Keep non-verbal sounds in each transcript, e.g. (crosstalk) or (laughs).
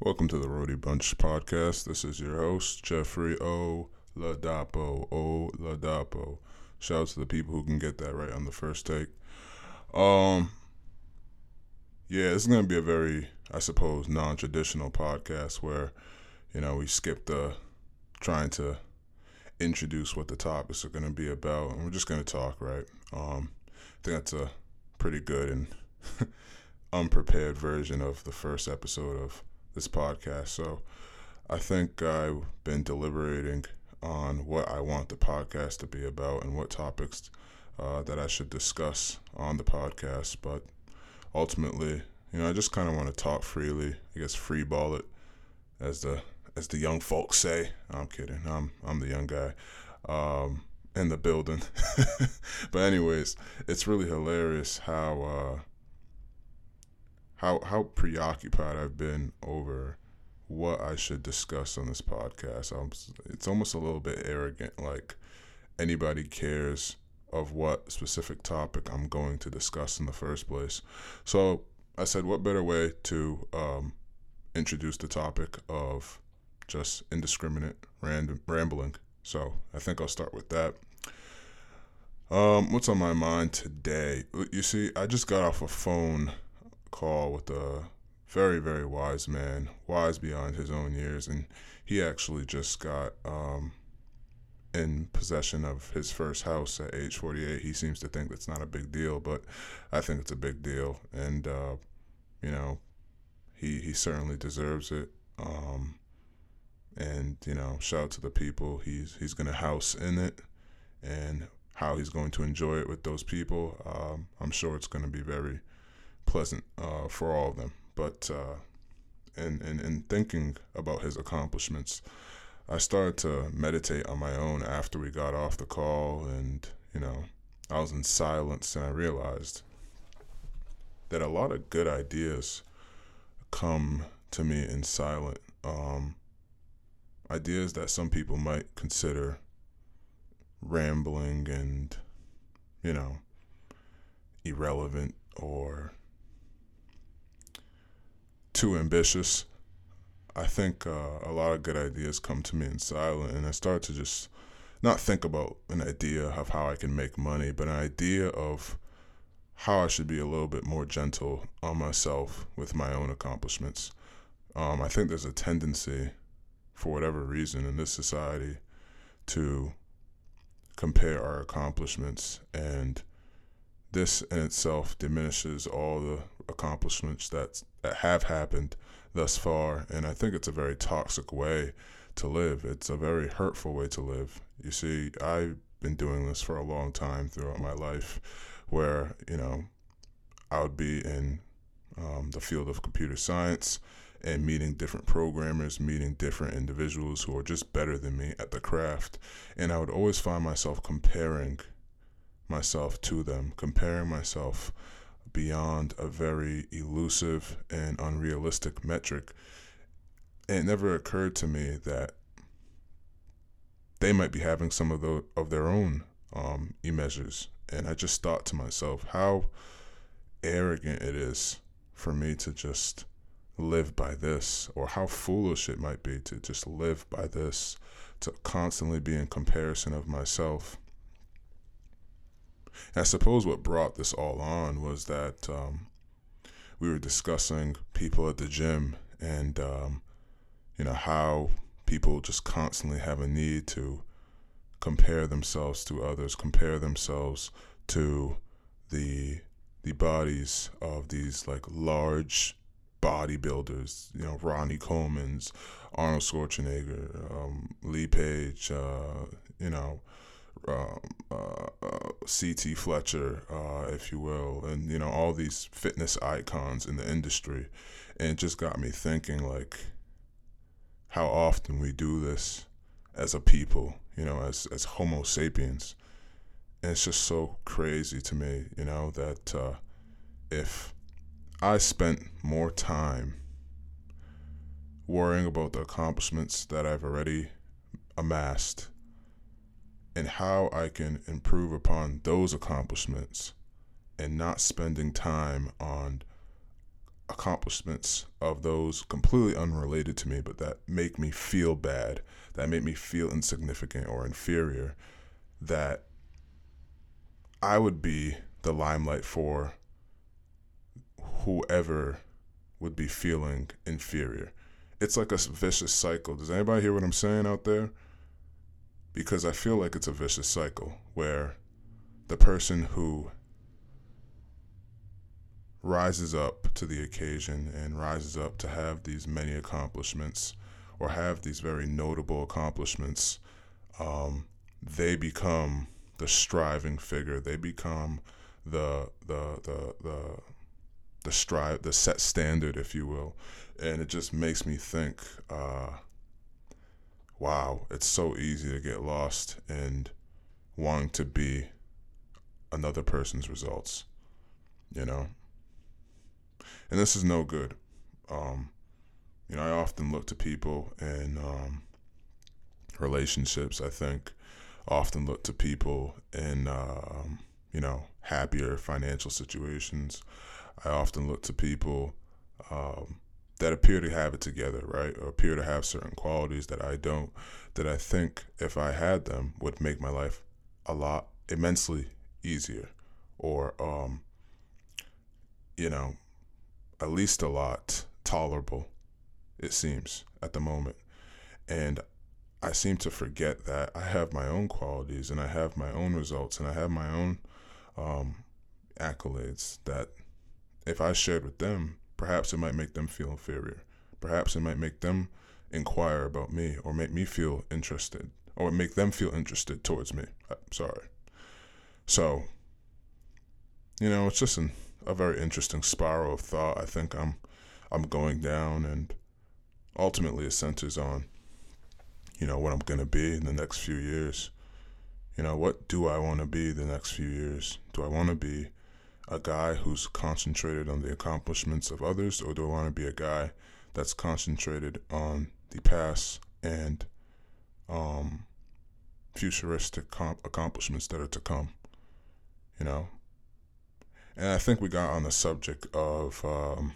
Welcome to the Roadie Bunch podcast. This is your host, Jeffrey O. Ladapo. Oladapo. Shout out to the people who can get that right on the first take. Um, yeah, it's going to be a very, I suppose, non traditional podcast where, you know, we skip the trying to introduce what the topics are going to be about, and we're just going to talk, right? Um, I think that's a pretty good and (laughs) unprepared version of the first episode of this podcast. So I think I've been deliberating on what I want the podcast to be about and what topics uh, that I should discuss on the podcast. But ultimately, you know, I just kind of want to talk freely. I guess free ball it, as the as the young folks say. I'm kidding. I'm I'm the young guy. Um, in the building. (laughs) but anyways, it's really hilarious how uh, how how preoccupied I've been over what I should discuss on this podcast. I'm, it's almost a little bit arrogant, like anybody cares of what specific topic I'm going to discuss in the first place. So I said, what better way to um, introduce the topic of just indiscriminate random rambling? So I think I'll start with that. Um, what's on my mind today? You see, I just got off a phone call with a very, very wise man, wise beyond his own years, and he actually just got um, in possession of his first house at age 48. He seems to think that's not a big deal, but I think it's a big deal, and uh, you know, he he certainly deserves it. Um, and you know, shout out to the people. He's he's gonna house in it, and how he's going to enjoy it with those people. Um, I'm sure it's going to be very pleasant uh, for all of them. But uh, in, in, in thinking about his accomplishments, I started to meditate on my own after we got off the call, and you know, I was in silence, and I realized that a lot of good ideas come to me in silent. Um, ideas that some people might consider rambling and, you know, irrelevant or too ambitious. I think uh, a lot of good ideas come to me in silence, and I start to just not think about an idea of how I can make money, but an idea of how I should be a little bit more gentle on myself with my own accomplishments. Um, I think there's a tendency, for whatever reason, in this society to compare our accomplishments and this in itself diminishes all the accomplishments that that have happened thus far and I think it's a very toxic way to live. It's a very hurtful way to live. You see, I've been doing this for a long time throughout my life where, you know, I would be in um, the field of computer science and meeting different programmers, meeting different individuals who are just better than me at the craft. And I would always find myself comparing myself to them, comparing myself beyond a very elusive and unrealistic metric. It never occurred to me that they might be having some of the of their own um, e measures. And I just thought to myself how arrogant it is for me to just live by this, or how foolish it might be to just live by this, to constantly be in comparison of myself. I suppose what brought this all on was that um, we were discussing people at the gym and, um, you know, how people just constantly have a need to compare themselves to others, compare themselves to the the bodies of these like large bodybuilders, you know, Ronnie Coleman's, Arnold Schwarzenegger, um, Lee Page, uh, you know, um, uh, uh, CT Fletcher, uh, if you will, and you know all these fitness icons in the industry, and it just got me thinking like how often we do this as a people, you know, as as Homo sapiens, and it's just so crazy to me, you know, that uh, if I spent more time worrying about the accomplishments that I've already amassed and how I can improve upon those accomplishments and not spending time on accomplishments of those completely unrelated to me, but that make me feel bad, that make me feel insignificant or inferior, that I would be the limelight for whoever would be feeling inferior. It's like a vicious cycle. Does anybody hear what I'm saying out there? Because I feel like it's a vicious cycle where the person who rises up to the occasion and rises up to have these many accomplishments or have these very notable accomplishments, um, they become the striving figure. They become the the the the the strive the set standard, if you will, and it just makes me think. Uh, wow, it's so easy to get lost in wanting to be another person's results, you know and this is no good. Um, you know, I often look to people in um, relationships. I think often look to people in um, you know happier financial situations. I often look to people um, that appear to have it together, right, or appear to have certain qualities that I don't. That I think if I had them would make my life a lot immensely easier, or um, you know at least a lot tolerable, it seems, at the moment. And I seem to forget that I have my own qualities and I have my own results and I have my own um, accolades that if I shared with them, perhaps it might make them feel inferior. Perhaps it might make them inquire about me or make me feel interested or make them feel interested towards me. I'm uh, sorry. So, you know, it's just an a very interesting spiral of thought. I think I'm I'm going down, and ultimately it centers on you know what I'm gonna be in the next few years. You know, what do I want to be the next few years? Do I want to be a guy who's concentrated on the accomplishments of others, or do I want to be a guy that's concentrated on the past and um, futuristic comp- accomplishments that are to come? You know, and I think we got on the subject of, um,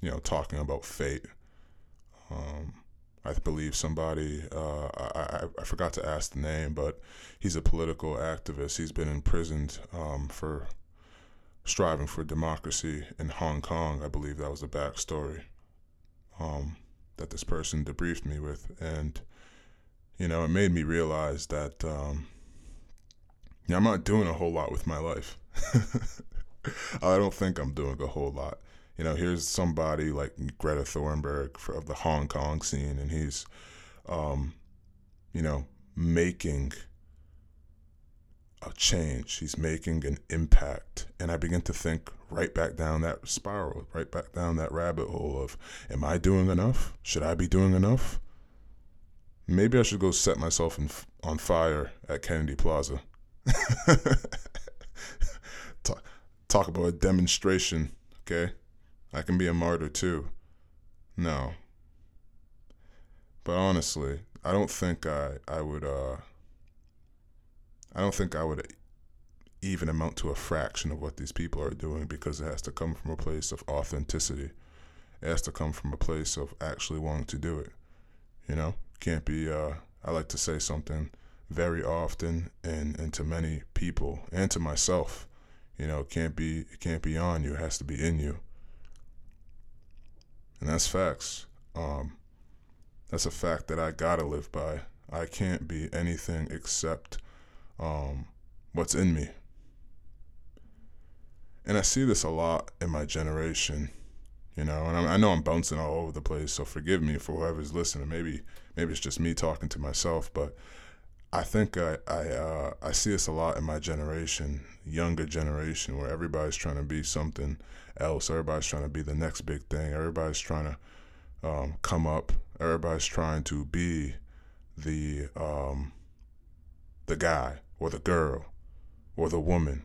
you know, talking about fate. Um, I believe somebody, uh, I, I, forgot to ask the name, but he's a political activist. He's been imprisoned um, for striving for democracy in Hong Kong. I believe that was the backstory um, that this person debriefed me with. And, you know, it made me realize that um, I'm not doing a whole lot with my life. (laughs) I don't think I'm doing a whole lot. You know, here's somebody like Greta Thunberg of the Hong Kong scene, and he's, um, you know, making a change. He's making an impact. And I begin to think right back down that spiral, right back down that rabbit hole of, am I doing enough? Should I be doing enough? Maybe I should go set myself in, on fire at Kennedy Plaza. (laughs) talk about a demonstration, okay? I can be a martyr too. No. But honestly, I don't think I I would uh I don't think I would even amount to a fraction of what these people are doing because it has to come from a place of authenticity. It has to come from a place of actually wanting to do it. You know? Can't be uh I like to say something very often and, and to many people and to myself you know, it can't be it can't be on you. It has to be in you. And that's facts. Um, that's a fact that I gotta live by. I can't be anything except um, what's in me. And I see this a lot in my generation, you know. And I, I know I'm bouncing all over the place, so forgive me for whoever's listening. Maybe maybe it's just me talking to myself, but I think I I, uh, I see this a lot in my generation, younger generation, where everybody's trying to be something else. Everybody's trying to be the next big thing. Everybody's trying to um, come up. Everybody's trying to be the um, the guy or the girl or the woman.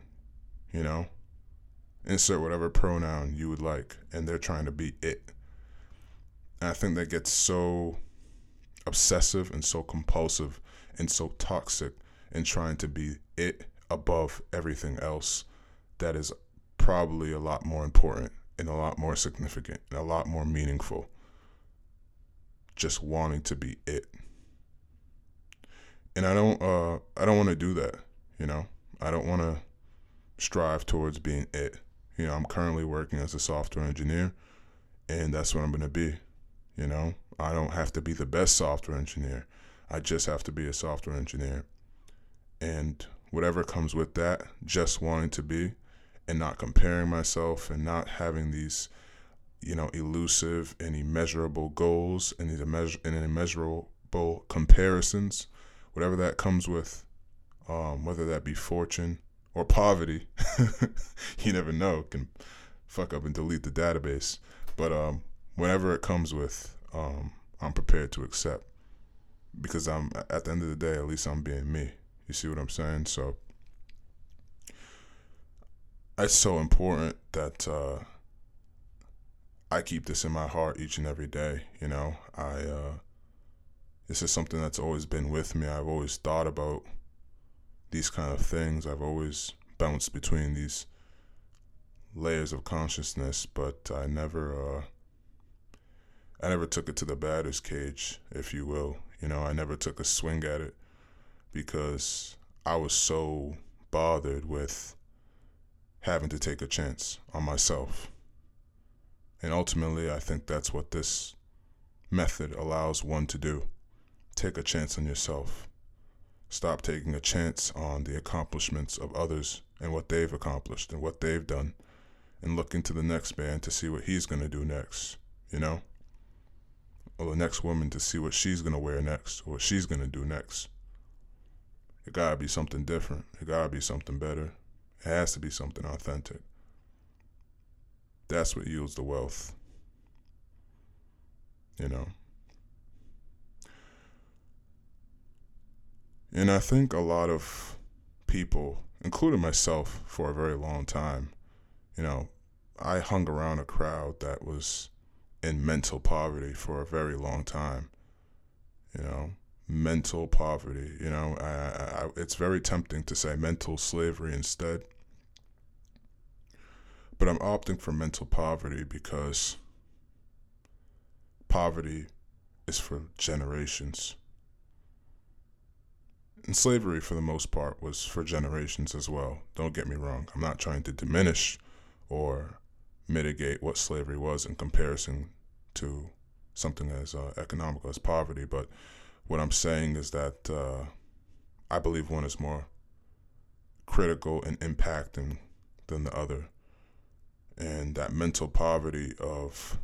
You know, insert whatever pronoun you would like, and they're trying to be it. And I think that gets so obsessive and so compulsive and so toxic in trying to be it above everything else that is probably a lot more important and a lot more significant and a lot more meaningful. Just wanting to be it. And I don't uh I don't want to do that, you know. I don't want to strive towards being it. You know, I'm currently working as a software engineer and that's what I'm going to be, you know. I don't have to be the best software engineer. I just have to be a software engineer. And whatever comes with that, just wanting to be and not comparing myself and not having these, you know, elusive and immeasurable goals and these and immeasurable comparisons, whatever that comes with, um, whether that be fortune or poverty, (laughs) you never know, can fuck up and delete the database. But um, whatever it comes with, um, I'm prepared to accept because I'm at the end of the day, at least I'm being me. You see what I'm saying? So it's so important that uh, I keep this in my heart each and every day. You know, I uh, this is something that's always been with me. I've always thought about these kind of things. I've always bounced between these layers of consciousness, but I never uh, I never took it to the batter's cage, if you will. You know, I never took a swing at it because I was so bothered with having to take a chance on myself. And ultimately, I think that's what this method allows one to do take a chance on yourself. Stop taking a chance on the accomplishments of others and what they've accomplished and what they've done, and look into the next man to see what he's going to do next, you know? Or the next woman to see what she's going to wear next or what she's going to do next. It gotta be something different. It gotta be something better. It has to be something authentic. That's what yields the wealth. You know? And I think a lot of people, including myself for a very long time, you know, I hung around a crowd that was in mental poverty for a very long time. You know, mental poverty. You know, I, I, it's very tempting to say mental slavery instead. But I'm opting for mental poverty because poverty is for generations. And slavery, for the most part, was for generations as well. Don't get me wrong. I'm not trying to diminish or mitigate what slavery was in comparison to something as uh, economical as poverty, but what I'm saying is that uh, I believe one is more critical and impacting than the other. And that mental poverty of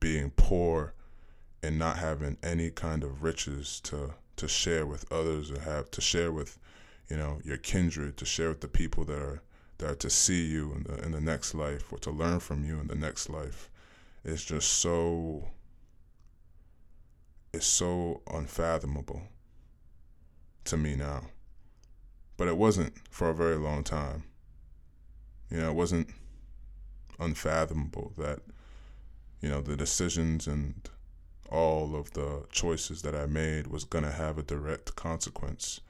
being poor and not having any kind of riches to, to share with others or have to share with, you know, your kindred, to share with the people that are that are to see you in the in the next life or to learn from you in the next life is just so is so unfathomable to me now. But it wasn't for a very long time. You know, it wasn't unfathomable that, you know, the decisions and all of the choices that I made was going to have a direct consequence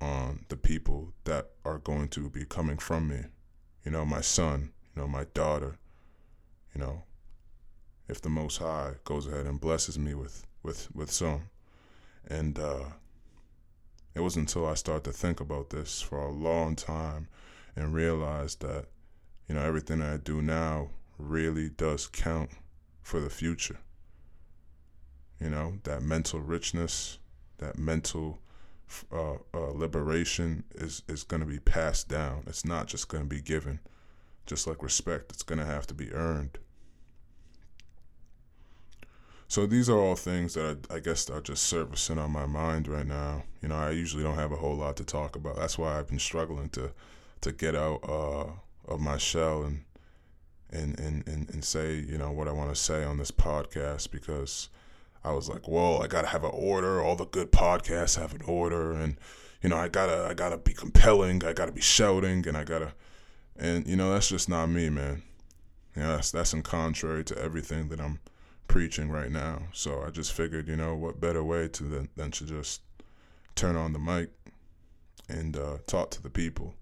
on the people that are going to be coming from me. You know, my son, you know, my daughter, you know, if the Most High goes ahead and blesses me with with with some, and uh, it wasn't until I started to think about this for a long time and realized that you know everything I do now really does count for the future. You know that mental richness, that mental uh, uh, liberation is is going to be passed down. It's not just going to be given. Just like respect, it's going to have to be earned. So these are all things that I, I, guess are just surfacing on my mind right now. You know, I usually don't have a whole lot to talk about. That's why I've been struggling to to get out uh, of my shell and, and and and and say you know what I want to say on this podcast because I was like, well, I gotta have an order. All the good podcasts have an order, and you know, I gotta I gotta be compelling. I gotta be shouting, and I gotta, and you know, that's just not me, man. You know, that's that's in contrary to everything that I'm preaching right now. So I just figured, you know, what better way to than, than to just turn on the mic and uh, talk to the people,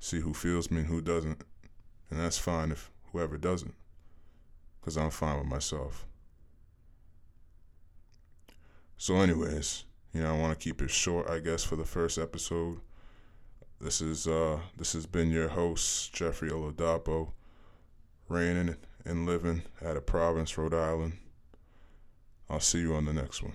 see who feels me and who doesn't, and that's fine if whoever doesn't. because I'm fine with myself. So, anyways, you know, I want to keep it short, I guess, for the first episode. This is uh, this has been your host Jeffrey Oladapo, reigning and living out of Providence, Rhode Island. I'll see you on the next one.